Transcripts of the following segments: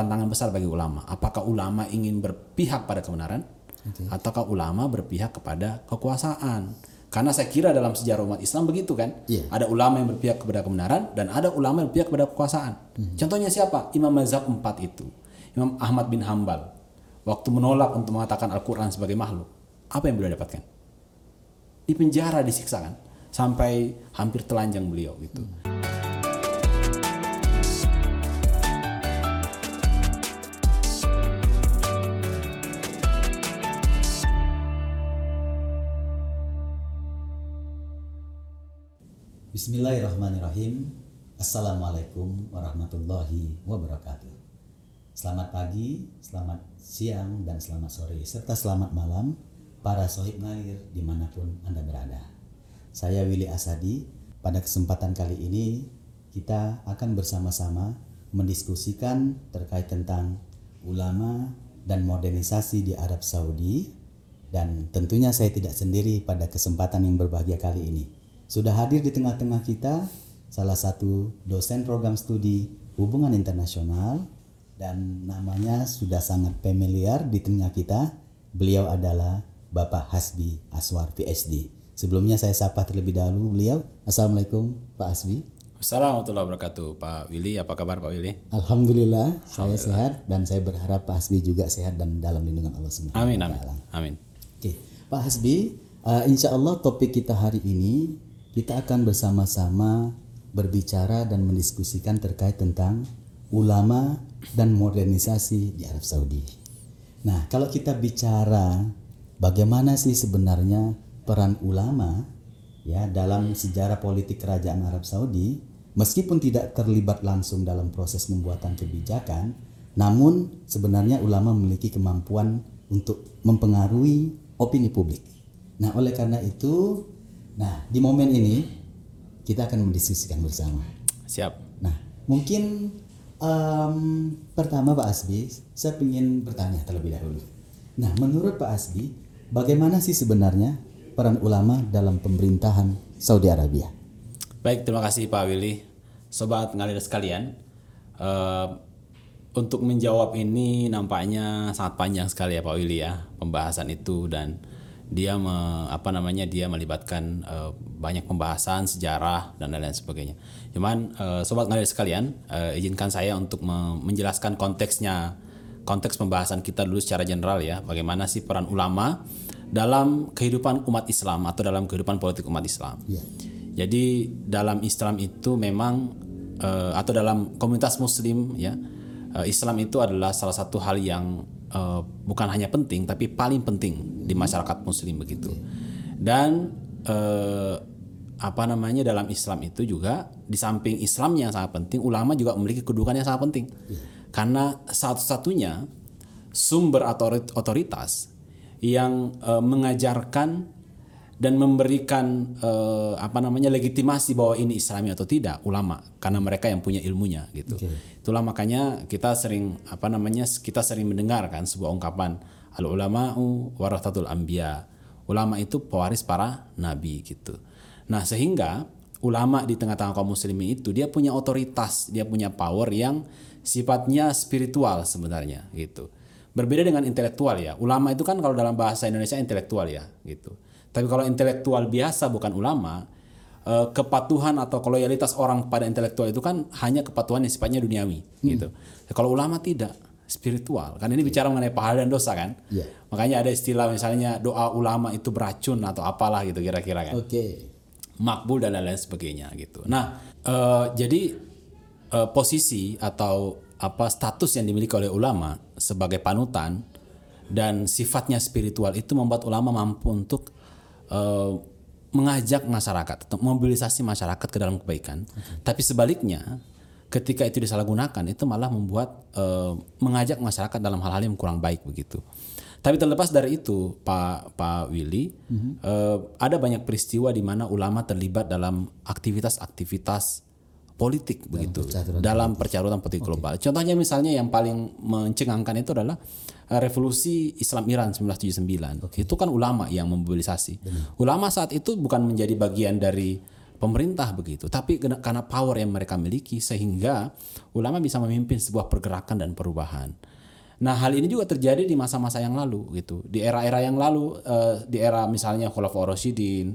tantangan besar bagi ulama. Apakah ulama ingin berpihak pada kebenaran, ataukah ulama berpihak kepada kekuasaan? Karena saya kira dalam sejarah umat Islam begitu kan, Iya. ada ulama yang berpihak kepada kebenaran dan ada ulama yang berpihak kepada kekuasaan. Contohnya siapa? Imam Mazhab 4 itu, Imam Ahmad bin Hambal, waktu menolak untuk mengatakan Al-Quran sebagai makhluk, apa yang beliau dapatkan? Di penjara disiksa kan, sampai hampir telanjang beliau gitu. Bismillahirrahmanirrahim. Assalamualaikum warahmatullahi wabarakatuh. Selamat pagi, selamat siang, dan selamat sore, serta selamat malam para sohib ngalir di mana pun Anda berada. Saya Willy Asadi. Pada kesempatan kali ini kita akan bersama-sama mendiskusikan terkait tentang ulama dan modernisasi di Arab Saudi dan tentunya saya tidak sendiri pada kesempatan yang berbahagia kali ini. Sudah hadir di tengah-tengah kita salah satu dosen program studi hubungan internasional dan namanya sudah sangat familiar di tengah kita. Beliau adalah Bapak Hasbi Aswar PhD. Sebelumnya saya sapa terlebih dahulu beliau. Assalamualaikum Pak Hasbi. Assalamualaikum warahmatullahi wabarakatuh. Pak Willy, apa kabar Pak Willy? Alhamdulillah saya sehat dan saya berharap Pak Hasbi juga sehat dan dalam lindungan Allah Subhanahu Amin, amin, amin. Oke, Pak Hasbi, uh, insya Allah topik kita hari ini kita akan bersama-sama berbicara dan mendiskusikan terkait tentang ulama dan modernisasi di Arab Saudi. Nah, kalau kita bicara bagaimana sih sebenarnya peran ulama ya dalam sejarah politik kerajaan Arab Saudi, meskipun tidak terlibat langsung dalam proses pembuatan kebijakan, namun sebenarnya ulama memiliki kemampuan untuk mempengaruhi opini publik. Nah, oleh karena itu, nah di momen ini kita akan mendiskusikan bersama. Siap. Nah, mungkin em, pertama Pak Asbi, saya ingin bertanya terlebih dahulu. Nah, menurut Pak Asbi, bagaimana sih sebenarnya peran ulama dalam pemerintahan Saudi Arabia? Baik, terima kasih Pak Willy. Sobat ngalir sekalian, eh, untuk menjawab ini nampaknya sangat panjang sekali ya Pak Willy ya pembahasan itu dan dia me- apa namanya dia melibatkan eh, banyak pembahasan sejarah dan lain-lain sebagainya. Cuman eh, sobat ngalir sekalian, eh, izinkan saya untuk me- menjelaskan konteksnya konteks pembahasan kita dulu secara general ya bagaimana sih peran ulama dalam kehidupan umat Islam atau dalam kehidupan politik umat Islam. Ya. Jadi dalam Islam itu memang eh, atau dalam komunitas Muslim ya eh, Islam itu adalah salah satu hal yang eh, bukan hanya penting tapi paling penting di masyarakat Muslim begitu. Dan eh, apa namanya dalam Islam itu juga di samping Islam yang sangat penting, ulama juga memiliki kedudukan yang sangat penting. Karena satu-satunya sumber otorit- otoritas yang eh, mengajarkan dan memberikan eh, apa namanya legitimasi bahwa ini Islami atau tidak ulama karena mereka yang punya ilmunya gitu. Itulah makanya kita sering apa namanya kita sering mendengarkan sebuah ungkapan al ulama'u warathatul anbiya. Ulama itu pewaris para nabi gitu. Nah, sehingga ulama di tengah-tengah kaum muslimin itu dia punya otoritas, dia punya power yang sifatnya spiritual sebenarnya gitu. Berbeda dengan intelektual ya. Ulama itu kan kalau dalam bahasa Indonesia intelektual ya gitu. Tapi kalau intelektual biasa bukan ulama, eh, kepatuhan atau loyalitas orang pada intelektual itu kan hanya kepatuhan yang sifatnya duniawi gitu. Kalau ulama tidak spiritual. Kan ini bicara mengenai pahala dan dosa kan. Iya. Makanya ada istilah misalnya doa ulama itu beracun atau apalah gitu kira-kira kan Oke. makbul dan lain-lain sebagainya gitu. Nah, eh, jadi eh, posisi atau apa status yang dimiliki oleh ulama sebagai panutan dan sifatnya spiritual itu membuat ulama mampu untuk eh, mengajak masyarakat atau mobilisasi masyarakat ke dalam kebaikan. Tapi sebaliknya, ketika itu disalahgunakan itu malah membuat eh, mengajak masyarakat dalam hal-hal yang kurang baik begitu. Tapi terlepas dari itu, Pak Pak Willy, eh, ada banyak peristiwa di mana ulama terlibat dalam aktivitas-aktivitas politik begitu percaturan dalam percarutan politik global. Contohnya misalnya yang paling mencengangkan itu adalah revolusi Islam Iran 1979. Itu kan ulama yang memobilisasi. Ulama saat itu bukan menjadi bagian dari pemerintah begitu, tapi karena power yang mereka miliki sehingga ulama bisa memimpin sebuah pergerakan dan perubahan. Nah, hal ini juga terjadi di masa-masa yang lalu gitu. Di era-era yang lalu eh, di era misalnya Khulafaur Rasyidin,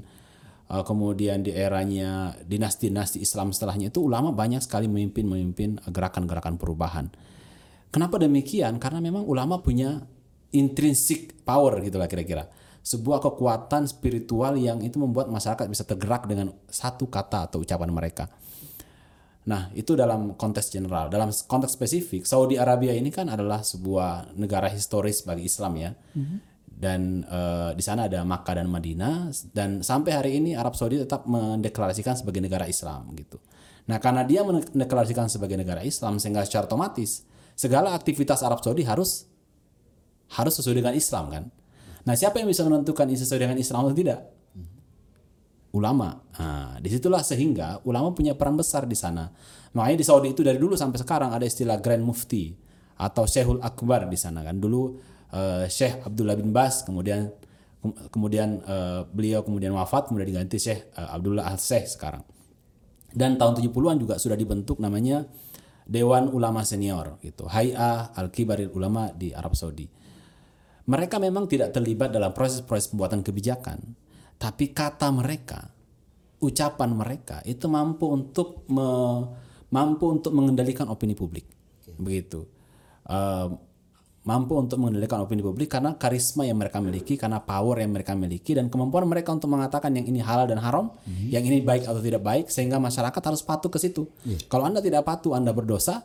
eh, kemudian di eranya dinasti-dinasti Islam setelahnya itu ulama banyak sekali memimpin-memimpin gerakan-gerakan perubahan. Kenapa demikian? Karena memang ulama punya intrinsic power gitu lah kira-kira. Sebuah kekuatan spiritual yang itu membuat masyarakat bisa tergerak dengan satu kata atau ucapan mereka. Nah, itu dalam konteks general. Dalam konteks spesifik, Saudi Arabia ini kan adalah sebuah negara historis bagi Islam ya. Dan eh, di sana ada Makkah dan Madinah dan sampai hari ini Arab Saudi tetap mendeklarasikan sebagai negara Islam gitu. Nah, karena dia mendeklarasikan sebagai negara Islam sehingga secara otomatis segala aktivitas Arab Saudi harus harus sesuai dengan Islam kan. Nah, siapa yang bisa menentukan ini sesuai dengan Islam atau tidak? Ulama. Nah, di situlah sehingga ulama punya peran besar di sana. Makanya di Saudi itu dari dulu sampai sekarang ada istilah Grand Mufti atau Syekhul Akbar di sana kan. Dulu eh, Syekh Abdullah bin Bas, kemudian ke- kemudian eh, beliau kemudian wafat, kemudian diganti Syekh eh, Abdullah Al Syekh sekarang. Dan tahun 70-an juga sudah dibentuk namanya Dewan Ulama Senior gitu. Hay'ah Al-Kibaril Ulama di Arab Saudi. Mereka memang tidak terlibat dalam proses-proses pembuatan kebijakan, tapi kata mereka, ucapan mereka itu mampu untuk me- mampu untuk mengendalikan opini publik. Begitu. Eh, mampu untuk mengendalikan opini publik karena karisma yang mereka miliki, karena power yang mereka miliki dan kemampuan mereka untuk mengatakan yang ini halal dan haram, yang ini baik atau tidak baik sehingga masyarakat harus patuh ke situ. Kalau Anda tidak patuh, Anda berdosa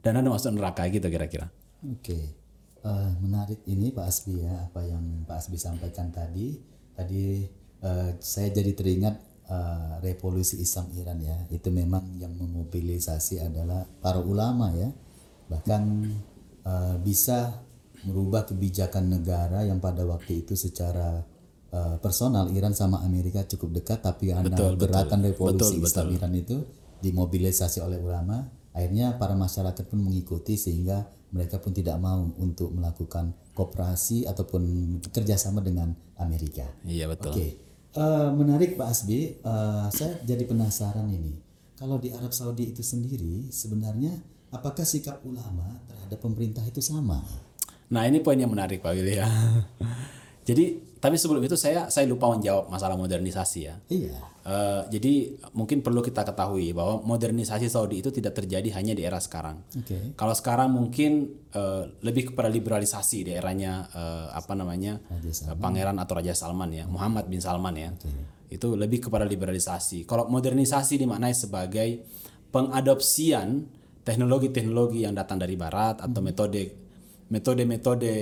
dan Anda masuk neraka gitu kira-kira. Oke, Eh, menarik ini Pak Asbi ya apa yang Pak Asbi sampaikan tadi. Tadi eh, saya jadi teringat eh, revolusi Islam Iran ya. Itu memang yang memobilisasi adalah para ulama ya. Bahkan eh, bisa merubah kebijakan negara yang pada waktu itu secara eh, personal Iran sama Amerika cukup dekat tapi karena gerakan revolusi Betul, Islam Iran itu dimobilisasi oleh ulama akhirnya para masyarakat pun mengikuti sehingga mereka pun tidak mau untuk melakukan kooperasi ataupun kerjasama dengan Amerika. Iya betul. Oke, Eh, menarik Pak Asbi. Eh, saya jadi penasaran ini. Kalau di Arab Saudi itu sendiri sebenarnya apakah sikap ulama terhadap pemerintah itu sama? Nah ini poin yang menarik Pak Willy ya. Jadi tapi sebelum itu saya saya lupa menjawab masalah modernisasi ya. Iya. Eh, jadi mungkin perlu kita ketahui bahwa modernisasi Saudi itu tidak terjadi hanya di era sekarang. Oke. Kalau sekarang mungkin eh, lebih kepada liberalisasi di eranya eh, apa namanya Pangeran atau Raja Salman ya, Muhammad bin Salman ya. Itu lebih kepada liberalisasi. Kalau modernisasi dimaknai sebagai pengadopsian teknologi-teknologi yang datang dari Barat atau metode metode-metode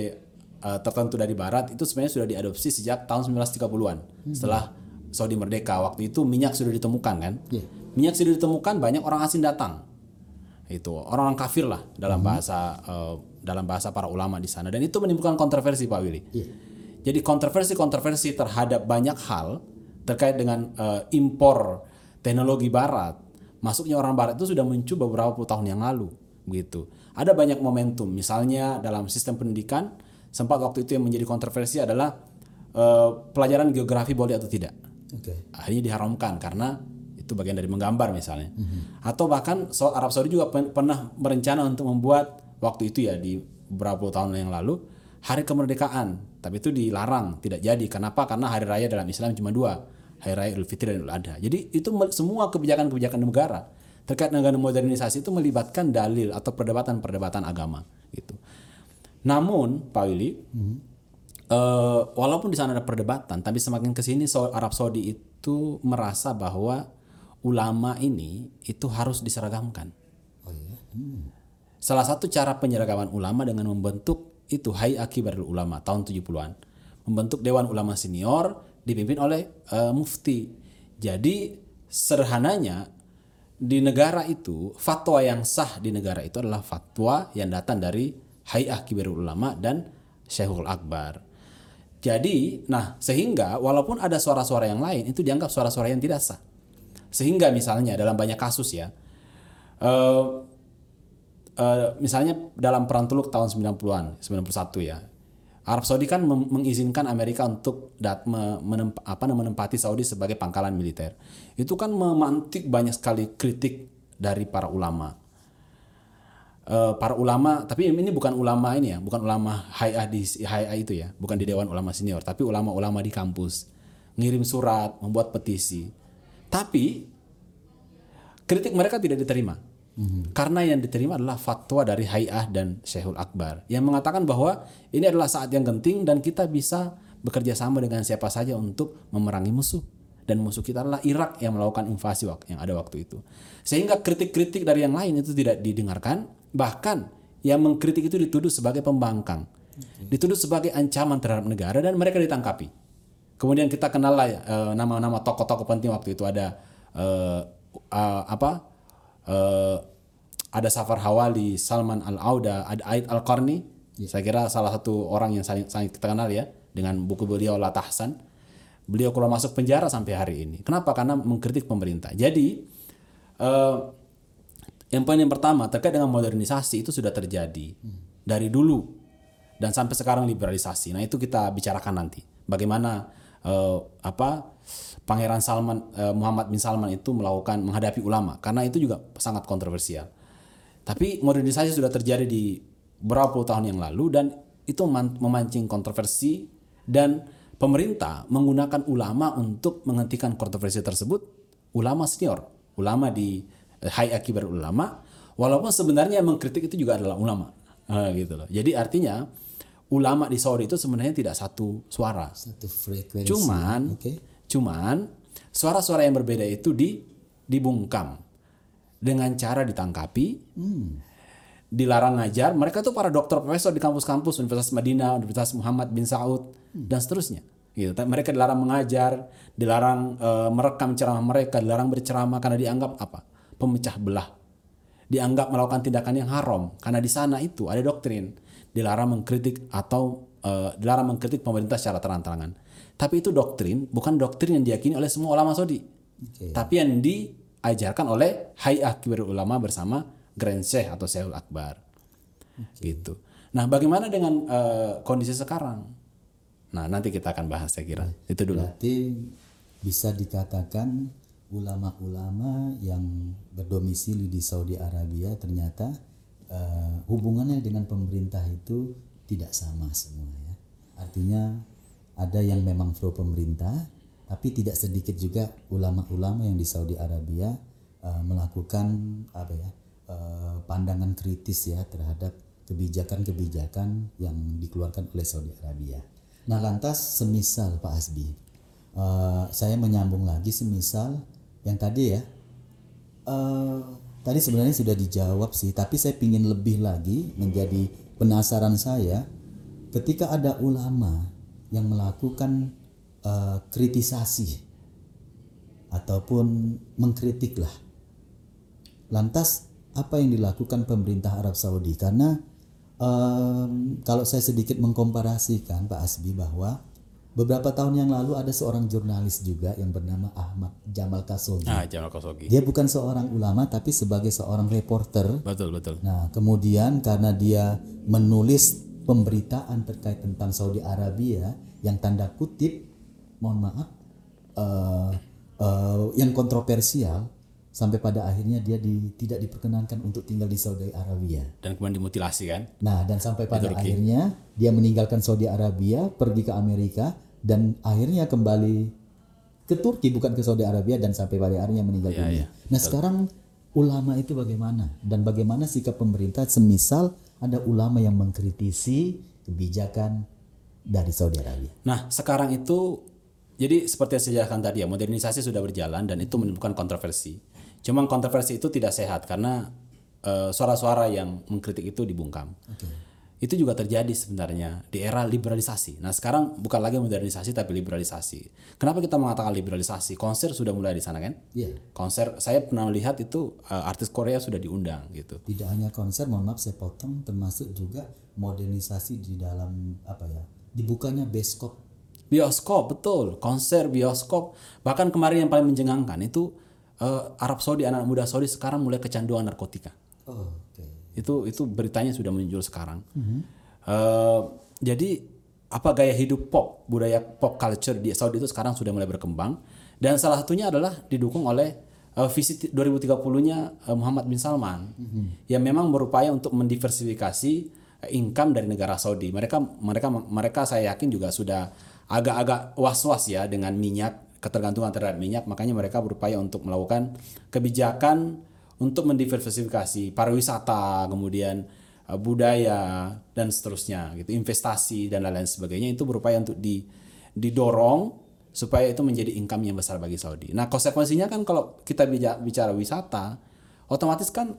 eh, tertentu dari Barat itu sebenarnya sudah diadopsi sejak tahun 1930-an setelah Saudi merdeka. Waktu itu minyak sudah ditemukan kan? Iya. Minyak sudah ditemukan, banyak orang asing datang itu orang-orang kafir lah dalam bahasa eh, dalam bahasa para ulama di sana dan itu menimbulkan kontroversi Pak Willy. Iya. Jadi kontroversi-kontroversi terhadap banyak hal terkait dengan eh, impor teknologi Barat, masuknya orang Barat itu sudah muncul beberapa puluh tahun yang lalu, begitu. Ada banyak momentum, misalnya dalam sistem pendidikan sempat waktu itu yang menjadi kontroversi adalah eh, pelajaran geografi boleh atau tidak Oke. akhirnya diharamkan karena itu bagian dari menggambar misalnya. Atau bahkan so- Arab Saudi juga pen- pernah berencana untuk membuat waktu itu ya di beberapa puluh tahun yang lalu hari kemerdekaan, tapi itu dilarang, tidak jadi. Kenapa? Karena hari raya dalam Islam cuma dua, hari raya Idul Fitri dan Idul Adha. Jadi itu semua kebijakan-kebijakan negara terkait dengan modernisasi itu melibatkan dalil atau perdebatan-perdebatan agama gitu. Namun, Pak Willy, eh, walaupun di sana ada perdebatan, tapi semakin ke sini Arab Saudi itu merasa bahwa ulama ini itu harus diseragamkan. Oh iya. Hmm. Salah satu cara penyeragaman ulama dengan membentuk itu Hai Akibarul Ulama tahun 70-an. Membentuk Dewan Ulama Senior dipimpin oleh eh, mufti. Jadi sederhananya di negara itu fatwa yang sah di negara itu adalah fatwa yang datang dari Hay'ah Kibarul Ulama dan Syekhul Akbar. Jadi, nah sehingga walaupun ada suara-suara yang lain itu dianggap suara-suara yang tidak sah. Sehingga misalnya dalam banyak kasus ya, eh, eh, misalnya dalam perang Teluk tahun 90-an, 91 ya, Arab Saudi kan mengizinkan Amerika untuk dat me- menemp- apa menempati Saudi sebagai pangkalan militer. Itu kan memantik banyak sekali kritik dari para ulama. Eh, para ulama, tapi ini bukan ulama ini ya, bukan ulama hayah di hayah itu ya, bukan di Dewan Ulama Senior, tapi ulama-ulama di kampus ngirim surat, membuat petisi. Tapi kritik mereka tidak diterima. Karena yang diterima adalah fatwa dari Hayah dan Syekhul Akbar yang mengatakan bahwa ini adalah saat yang genting dan kita bisa bekerja sama dengan siapa saja untuk memerangi musuh. Dan musuh kita adalah Irak yang melakukan invasi yang ada waktu itu. Sehingga kritik-kritik dari yang lain itu tidak didengarkan, bahkan yang mengkritik itu dituduh sebagai pembangkang. Dituduh sebagai ancaman terhadap negara dan mereka ditangkapi. Kemudian kita kenal lah eh, nama-nama tokoh-tokoh penting waktu itu ada eh, eh, apa? Eh, ada Safar Hawali, Salman Al Auda, ada Aid Al Qarni. Saya kira salah satu orang yang saling, saling kita kenal ya dengan buku beliau La Tahsan. Beliau keluar masuk penjara sampai hari ini. Kenapa? Karena mengkritik pemerintah. Jadi eh, yang poin yang pertama terkait dengan modernisasi itu sudah terjadi dari dulu dan sampai sekarang liberalisasi. Nah itu kita bicarakan nanti. Bagaimana eh, apa Pangeran Salman eh, Muhammad bin Salman itu melakukan menghadapi ulama karena itu juga sangat kontroversial. Tapi modernisasi sudah terjadi di beberapa puluh tahun yang lalu dan itu meman- memancing kontroversi dan pemerintah menggunakan ulama untuk menghentikan kontroversi tersebut. Ulama senior, ulama di eh, Hayat Kibar Ulama, walaupun sebenarnya mengkritik itu juga adalah ulama. Eh, gitu loh. Jadi artinya ulama di Saudi itu sebenarnya tidak satu suara. Satu frekuensi. Cuman, Oke. cuman suara-suara yang berbeda itu di dibungkam dengan cara ditangkapi, dilarang ngajar. Mereka tuh para dokter profesor di kampus-kampus Universitas Madinah, Universitas Muhammad bin Saud dan seterusnya. Gitu. Mereka dilarang mengajar, dilarang eh, merekam ceramah mereka, dilarang berceramah karena dianggap apa? Pemecah belah. Dianggap melakukan tindakan yang haram karena di sana itu ada doktrin dilarang mengkritik atau eh, dilarang mengkritik pemerintah secara terang-terangan. Tapi itu doktrin bukan doktrin yang diyakini oleh semua ulama Saudi. Oke. Tapi yang diajarkan oleh Hay'ah Kibarul Ulama bersama Grand Sheikh atau Syekhul Akbar. Gitu. Nah, bagaimana dengan eh, kondisi sekarang? Nah, nanti kita akan bahas saya kira. Itu dulu. Berarti bisa dikatakan ulama-ulama yang berdomisili di Saudi Arabia ternyata eh, hubungannya dengan pemerintah itu tidak sama semua ya. Artinya ada yang memang pro pemerintah, tapi tidak sedikit juga ulama-ulama yang di Saudi Arabia eh, melakukan apa ya eh, pandangan kritis ya terhadap kebijakan-kebijakan yang dikeluarkan oleh Saudi Arabia. Nah lantas semisal Pak Hasbi, eh, saya menyambung lagi semisal yang tadi ya, eh, tadi sebenarnya sudah dijawab sih, tapi saya ingin lebih lagi menjadi penasaran saya ketika ada ulama yang melakukan eh, kritisasi ataupun mengkritik lah. Lantas apa yang dilakukan pemerintah Arab Saudi? Karena em, kalau saya sedikit mengkomparasikan Pak Asbi bahwa beberapa tahun yang lalu ada seorang jurnalis juga yang bernama Ahmad Jamal Khashoggi. Nah, Jamal Khashoggi. Dia bukan seorang ulama tapi sebagai seorang reporter Betul, betul. Nah, kemudian karena dia menulis pemberitaan terkait tentang Saudi Arabia yang tanda kutip, mohon maaf, eh, eh, yang kontroversial, sampai pada akhirnya dia di- tidak diperkenankan untuk tinggal di Saudi Arabia. Dan kemudian dimutilasi kan? Nah, dan sampai pada akhirnya dia meninggalkan Saudi Arabia, pergi ke Amerika, dan akhirnya kembali ke Turki, bukan ke Saudi Arabia, dan sampai pada akhirnya meninggal Iya, dunia. Nah, sekarang ulama itu bagaimana? Dan bagaimana sikap pemerintah semisal ada ulama yang mengkritisi kebijakan dari Saudi Arabia? Nah, sekarang itu jadi seperti yang saya jelaskan tadi ya, modernisasi sudah berjalan dan itu menimbulkan kontroversi. Cuman kontroversi itu tidak sehat karena eh, suara-suara yang mengkritik itu dibungkam. Itu juga terjadi sebenarnya di era liberalisasi. Nah, sekarang bukan lagi modernisasi tapi liberalisasi. Kenapa kita mengatakan liberalisasi? Konser sudah mulai di sana kan? Iya. Konser saya pernah melihat itu eh, artis Korea sudah diundang gitu. Tidak hanya konser, mohon maaf saya potong, termasuk juga modernisasi di dalam apa ya? Dibukanya bioskop Bioskop betul, konser bioskop. Bahkan kemarin yang paling menjengangkan itu eh, Arab Saudi anak muda Saudi sekarang mulai kecanduan narkotika. Oh, oke. Itu itu beritanya sudah muncul sekarang. Eh, jadi apa gaya hidup pop, budaya pop culture di Saudi itu sekarang sudah mulai berkembang dan salah satunya adalah didukung oleh uh, visi 2030-nya uh, Muhammad bin Salman yang memang berupaya untuk mendiversifikasi uh, income dari negara Saudi. Mereka mereka mereka saya yakin juga sudah agak-agak was-was ya dengan minyak ketergantungan terhadap minyak, makanya mereka berupaya untuk melakukan kebijakan untuk mendiversifikasi pariwisata, kemudian uh, budaya dan seterusnya gitu, investasi dan lain-lain sebagainya itu berupaya untuk di, didorong supaya itu menjadi income yang besar bagi Saudi. Nah, konsekuensinya kan kalau kita bicara, wisata, otomatis kan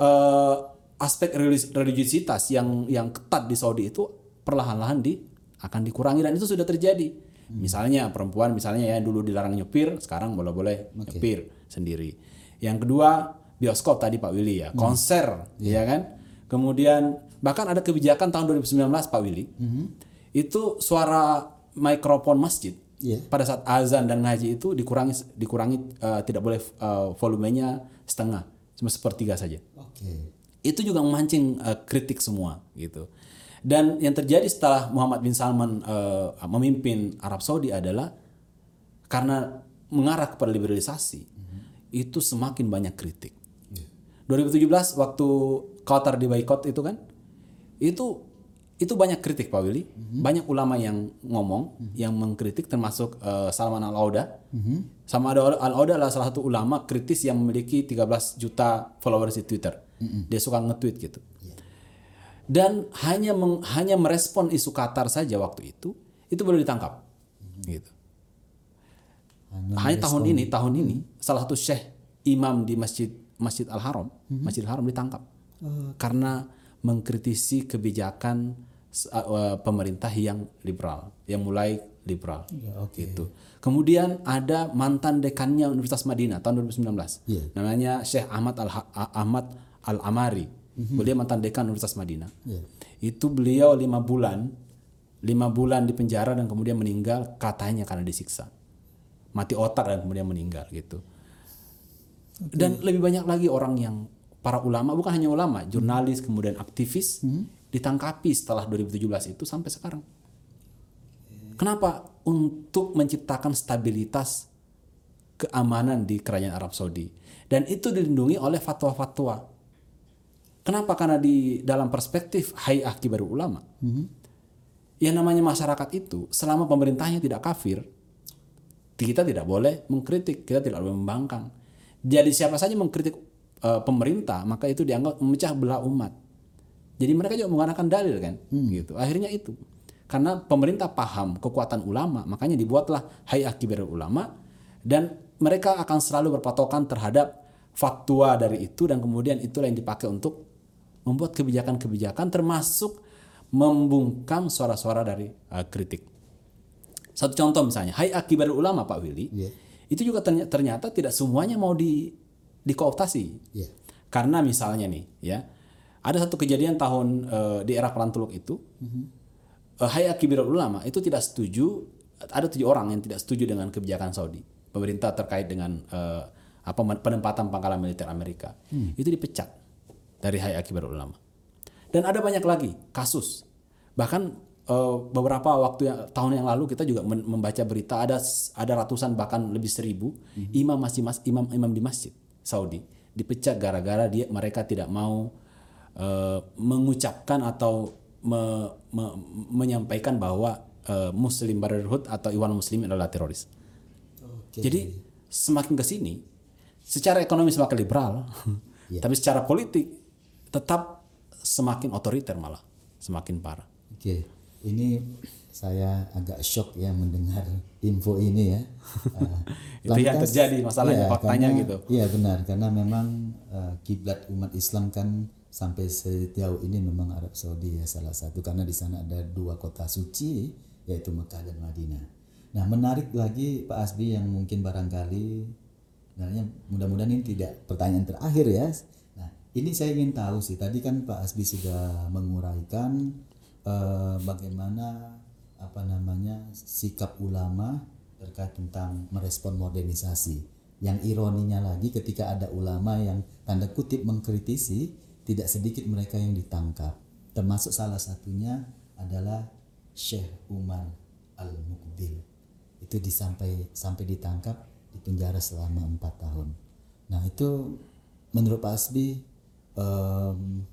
uh, aspek religiusitas yang yang ketat di Saudi itu perlahan-lahan di akan dikurangi dan itu sudah terjadi. Hmm. Misalnya perempuan misalnya ya dulu dilarang nyepir, sekarang boleh-boleh okay. nyepir sendiri. Yang kedua bioskop tadi Pak Willy ya, hmm. konser yeah. ya kan. Kemudian bahkan ada kebijakan tahun 2019 Pak Willy. Hmm. Itu suara mikrofon masjid yeah. pada saat azan dan ngaji itu dikurangi dikurangi uh, tidak boleh uh, volumenya setengah, cuma sepertiga saja. Okay. Itu juga memancing uh, kritik semua gitu. Dan yang terjadi setelah Muhammad bin Salman uh, memimpin Arab Saudi adalah karena mengarah kepada liberalisasi, mm -hmm. itu semakin banyak kritik. 2017 waktu Qatar di boycott itu kan itu itu banyak kritik Pak Willy, mm-hmm. banyak ulama yang ngomong, mm-hmm. yang mengkritik termasuk uh, Salman Al Auda. Mm-hmm. Sama ada Al Auda adalah salah satu ulama kritis yang memiliki 13 juta followers di Twitter. Mm-hmm. Dia suka nge-tweet gitu. Dan hanya meng, hanya merespon isu Qatar saja waktu itu, itu boleh ditangkap. Mm-hmm. Gitu. Hanya, hanya tahun ini, tahun ini salah satu syekh imam di Masjid Masjid Al Haram, mm-hmm. Masjid Al Haram ditangkap uh. karena mengkritisi kebijakan uh, pemerintah yang liberal, yang mulai liberal. Ya, okay. Gitu. Kemudian ada mantan dekannya Universitas Madinah tahun 2019. Yeah. Namanya Syekh Ahmad Al Ahmad Al Amari. Mm-hmm. Beliau mantan dekan Universitas Madinah. Yeah. Itu beliau lima bulan, lima bulan di penjara dan kemudian meninggal katanya karena disiksa, mati otak dan kemudian meninggal gitu. Okay. Dan lebih banyak lagi orang yang para ulama bukan hanya ulama, jurnalis kemudian aktivis hmm. ditangkapi setelah 2017 itu sampai sekarang. Kenapa? Untuk menciptakan stabilitas keamanan di kerajaan Arab Saudi dan itu dilindungi oleh fatwa-fatwa. Kenapa? Karena di dalam perspektif Hay'ah Kibar Ulama, hmm. yang namanya masyarakat itu selama pemerintahnya tidak kafir, kita tidak boleh mengkritik, kita tidak boleh membangkang. Jadi siapa saja mengkritik uh, pemerintah maka itu dianggap memecah belah umat jadi mereka juga menggunakan dalil kan hmm. gitu akhirnya itu karena pemerintah paham kekuatan ulama makanya dibuatlah Hayat Kibar Ulama dan mereka akan selalu berpatokan terhadap fatwa dari itu dan kemudian itulah yang dipakai untuk membuat kebijakan-kebijakan termasuk membungkam suara-suara dari uh, kritik. Satu contoh misalnya, Hai Akibar Ulama Pak Willy, yeah. itu juga ternyata, ternyata tidak semuanya mau di dikooptasi. Yeah. Karena misalnya nih, ya, ada satu kejadian tahun uh, di era Perantuluk itu, mm-hmm. uh, Hayat Kibirul Ulama itu tidak setuju, ada tujuh orang yang tidak setuju dengan kebijakan Saudi, pemerintah terkait dengan uh, apa penempatan pangkalan militer Amerika, mm. itu dipecat dari Hayat Kibirul Ulama. Dan ada banyak lagi kasus, bahkan uh, beberapa waktu yang, tahun yang lalu kita juga membaca berita ada ada ratusan bahkan lebih seribu mm-hmm. imam masih mas imam imam di masjid Saudi dipecat gara-gara dia mereka tidak mau uh, mengucapkan atau me, me, menyampaikan bahwa uh, Muslim Brotherhood atau Iwan Muslim adalah teroris. Okay. Jadi semakin ke sini secara ekonomi semakin liberal, yeah. tapi secara politik tetap semakin otoriter malah, semakin parah. Oke. Ini saya agak shock ya mendengar info ini ya. Uh, itu yang terjadi masalahnya ya, faktanya karena, gitu. Iya benar karena memang uh, kiblat umat Islam kan sampai sejauh ini memang Arab Saudi ya salah satu karena di sana ada dua kota suci yaitu Mekah dan Madinah. Nah menarik lagi Pak Asbi yang mungkin barangkali, mudah-mudahan ini tidak pertanyaan terakhir ya. Ini saya ingin tahu sih tadi kan Pak Asbi sudah menguraikan uh, bagaimana apa namanya sikap ulama terkait tentang merespon modernisasi. Yang ironinya lagi ketika ada ulama yang tanda kutip mengkritisi, tidak sedikit mereka yang ditangkap. Termasuk salah satunya adalah Syekh Umar Al Mukbil itu disampai sampai ditangkap di penjara selama empat tahun. Nah itu menurut Pak Asbi em,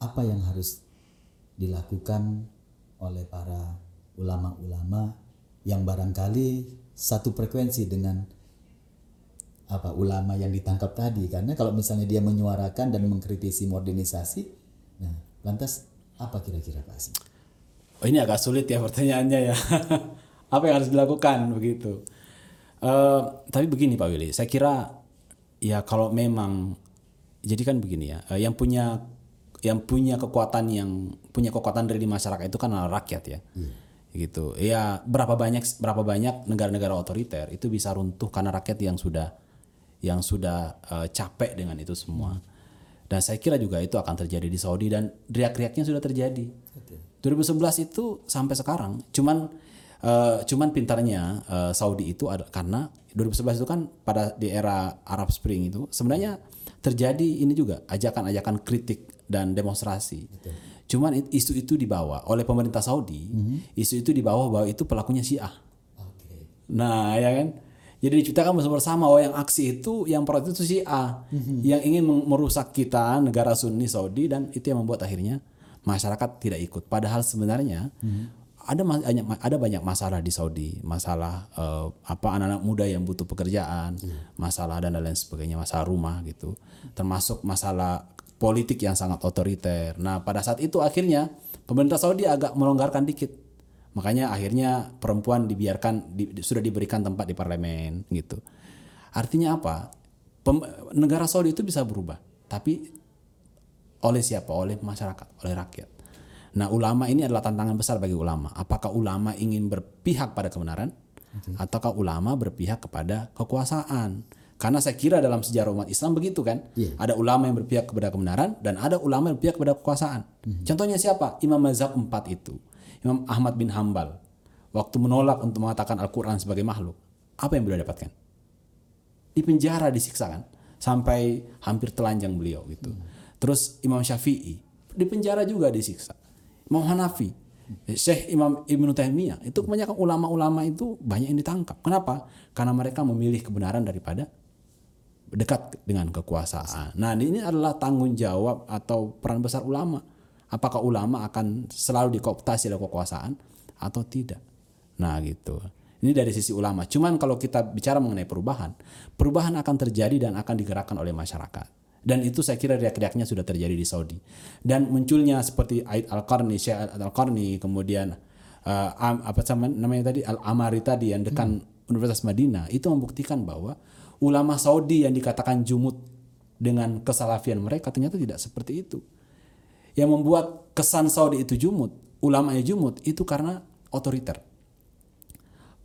apa yang harus dilakukan oleh para ulama-ulama yang barangkali satu frekuensi dengan apa ulama yang ditangkap tadi karena kalau misalnya dia menyuarakan dan mengkritisi modernisasi nah lantas apa kira-kira Pak Asbi? Oh, ini agak sulit ya pertanyaannya ya. Apa yang harus dilakukan begitu? Eh, tapi begini Pak Willy, saya kira ya kalau memang jadi kan begini ya, eh, yang punya yang punya kekuatan yang punya kekuatan dari di masyarakat itu kan adalah rakyat ya. Gitu. Ya berapa banyak berapa banyak negara-negara otoriter itu bisa runtuh karena rakyat yang sudah yang sudah eh, capek dengan itu semua. Dan saya kira juga itu akan terjadi di Saudi dan riak-riaknya sudah terjadi. 2011 itu sampai sekarang cuman eh, cuman pintarnya eh, Saudi itu ada karena 2011 itu kan pada di era Arab Spring itu sebenarnya terjadi ini juga ajakan-ajakan kritik dan demonstrasi. Cuman it- isu itu dibawa oleh pemerintah Saudi, isu itu dibawa bahwa itu pelakunya Syiah. Oke. Nah, ya kan? Jadi diciptakan bersama-sama bahwa yang aksi itu yang protes itu Syiah, yang ingin merusak kita negara Sunni Saudi dan itu yang membuat akhirnya masyarakat tidak ikut. Padahal sebenarnya ada banyak ada banyak masalah di Saudi, masalah eh, apa anak-anak muda yang butuh pekerjaan, masalah dan lain sebagainya, masalah rumah gitu. Termasuk masalah politik yang sangat otoriter. Nah, pada saat itu akhirnya pemerintah Saudi agak melonggarkan dikit. Makanya akhirnya perempuan dibiarkan di- di- sudah diberikan tempat di parlemen gitu. Artinya apa? Pem- negara Saudi itu bisa berubah, tapi oleh siapa? Oleh masyarakat, oleh rakyat. Nah, ulama ini adalah tantangan besar bagi ulama. Apakah ulama ingin berpihak pada kebenaran ataukah ulama berpihak kepada kekuasaan? Karena saya kira dalam sejarah umat Islam begitu kan. Iya. Ada ulama yang berpihak kepada kebenaran dan ada ulama yang berpihak kepada kekuasaan. Contohnya siapa? Imam mazhab 4 itu. Imam Ahmad bin Hambal. Waktu menolak untuk mengatakan Al-Quran sebagai makhluk. Apa yang beliau dapatkan? Di penjara disiksa kan. Sampai hampir telanjang beliau gitu. Terus Imam Syafi'i. Di penjara juga disiksa. Imam Hanafi. Syekh Imam Ibnu Taimiyah. Itu kebanyakan ulama-ulama itu banyak yang ditangkap. Kenapa? Karena mereka memilih kebenaran daripada dekat dengan kekuasaan. Nah, ini adalah tanggung jawab atau peran besar ulama. Apakah ulama akan selalu dikooptasi oleh kekuasaan atau tidak? Nah, gitu. Ini dari sisi ulama. Cuman kalau kita bicara mengenai perubahan, perubahan akan terjadi dan akan digerakkan oleh masyarakat. Dan itu saya kira riak-riaknya sudah terjadi di Saudi. Dan munculnya seperti Aid Al-Qarni, Syekh Al-Qarni, kemudian eh, am- apa sama namanya tadi Al-Amari tadi yang dekan Universitas Madinah itu membuktikan bahwa ulama Saudi yang dikatakan jumut dengan kesalafian mereka ternyata tidak seperti itu. Yang membuat kesan Saudi itu jumut, ulamanya jumut itu karena otoriter.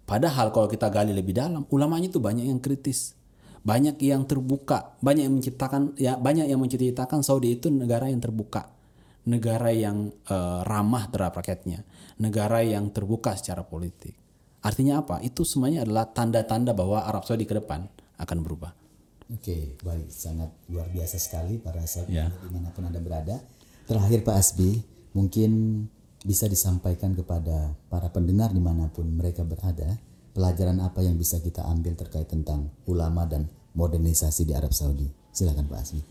Padahal kalau kita gali lebih dalam, ulamanya itu banyak yang kritis, banyak yang terbuka, banyak yang menciptakan ya banyak yang menceritakan Saudi itu negara yang terbuka, negara yang eh, ramah terhadap rakyatnya, negara yang terbuka secara politik. Artinya apa? Itu semuanya adalah tanda-tanda bahwa Arab Saudi ke depan akan berubah. Oke, baik, sangat luar biasa sekali para sahabat Ya. di mana pun anda berada. Terakhir Pak Asbi, mungkin bisa disampaikan kepada para pendengar di mana pun mereka berada, pelajaran apa yang bisa kita ambil terkait tentang ulama dan modernisasi di Arab Saudi. Silakan Pak Asbi.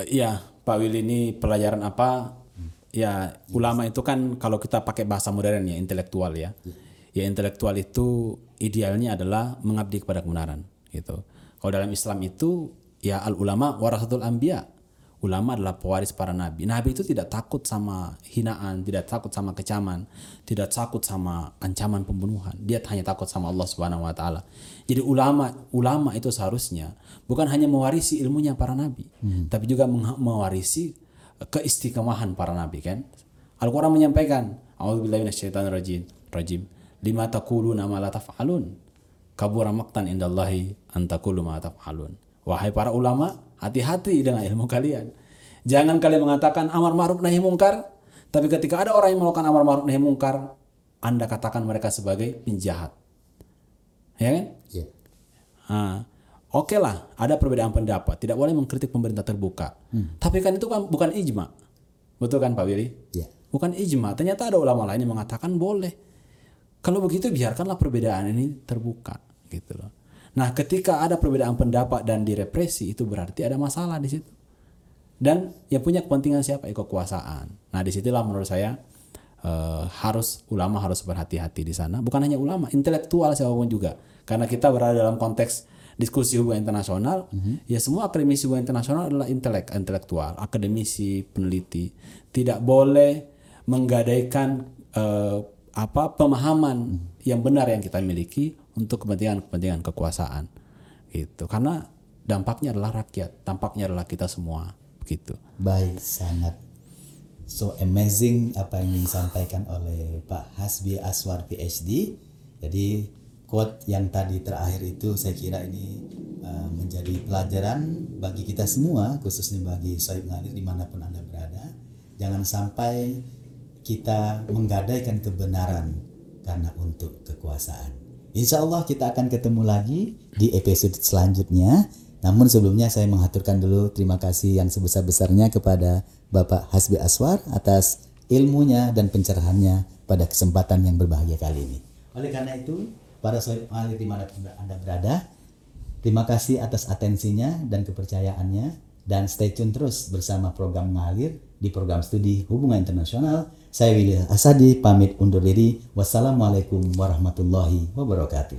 Eh, Iya, Pak Willy ini pelajaran apa? Ya, ulama itu kan kalau kita pakai bahasa modern ya, intelektual ya. Ya, intelektual itu idealnya adalah mengabdi kepada kebenaran, gitu. Kalau dalam Islam itu ya al ulama warasatul anbiya. Ulama adalah pewaris para nabi. Nabi itu tidak takut sama hinaan, tidak takut sama kecaman, tidak takut sama ancaman pembunuhan. Dia hanya takut sama Allah Subhanahu wa taala. Jadi ulama ulama itu seharusnya bukan hanya mewarisi ilmunya para nabi, tapi juga mewarisi keistiqomahan para nabi kan. Al-Qur'an menyampaikan, A'udzubillahi minasyaitonirrajim. Rajim. Lima taquluna ma la taf'alun. Kabura maqtan indallahi an taqulu ma taf'alun. Wahai para ulama, hati-hati dengan ilmu kalian. Jangan kalian mengatakan amar ma'ruf nahi mungkar, tapi ketika ada orang yang melakukan amar ma'ruf nahi mungkar, Anda katakan mereka sebagai penjahat. Ya kan? Ya. Ah, Oke lah, ada perbedaan pendapat. Tidak boleh mengkritik pemerintah terbuka. Tapi kan itu kan bukan ijma. Betul kan Pak Willy? Ya. bukan ijma. Ternyata ada ulama lain yang mengatakan boleh. Kalau begitu biarkanlah perbedaan ini terbuka gitu loh. Nah, ketika ada perbedaan pendapat dan direpresi itu berarti ada masalah di situ. Dan yang punya kepentingan siapa? Ya, kekuasaan. Nah, di situlah menurut saya eh, harus ulama harus berhati-hati di sana. Bukan hanya ulama, intelektual siapa pun juga. Karena kita berada dalam konteks diskusi hubungan internasional, ya semua akademisi hubungan internasional adalah intelek, intelektual, akademisi, peneliti. Tidak boleh menggadaikan eh, apa pemahaman yang benar yang kita miliki untuk kepentingan-kepentingan kekuasaan. Gitu. Karena dampaknya adalah rakyat, dampaknya adalah kita semua, begitu. Baik, sangat so amazing apa yang disampaikan oleh Pak Hasbi Aswar PhD. Jadi quote yang tadi terakhir itu saya kira ini uh, menjadi pelajaran bagi kita semua, khususnya bagi Sohib Ngalir di mana pun anda berada. Jangan sampai kita menggadaikan kebenaran karena untuk kekuasaan. Insya Allah kita akan ketemu lagi di episode selanjutnya. Namun sebelumnya saya mengaturkan dulu terima kasih yang sebesar-besarnya kepada Bapak Hasbi Aswar atas ilmunya dan pencerahannya pada kesempatan yang berbahagia kali ini. Oleh karena itu, para sohib alir di mana pun Anda berada, terima kasih atas atensinya dan kepercayaannya. Dan stay tune terus bersama program Ngalir di program studi hubungan internasional. Saya Willy Asadi pamit undur diri. Wassalamualaikum warahmatullahi wabarakatuh.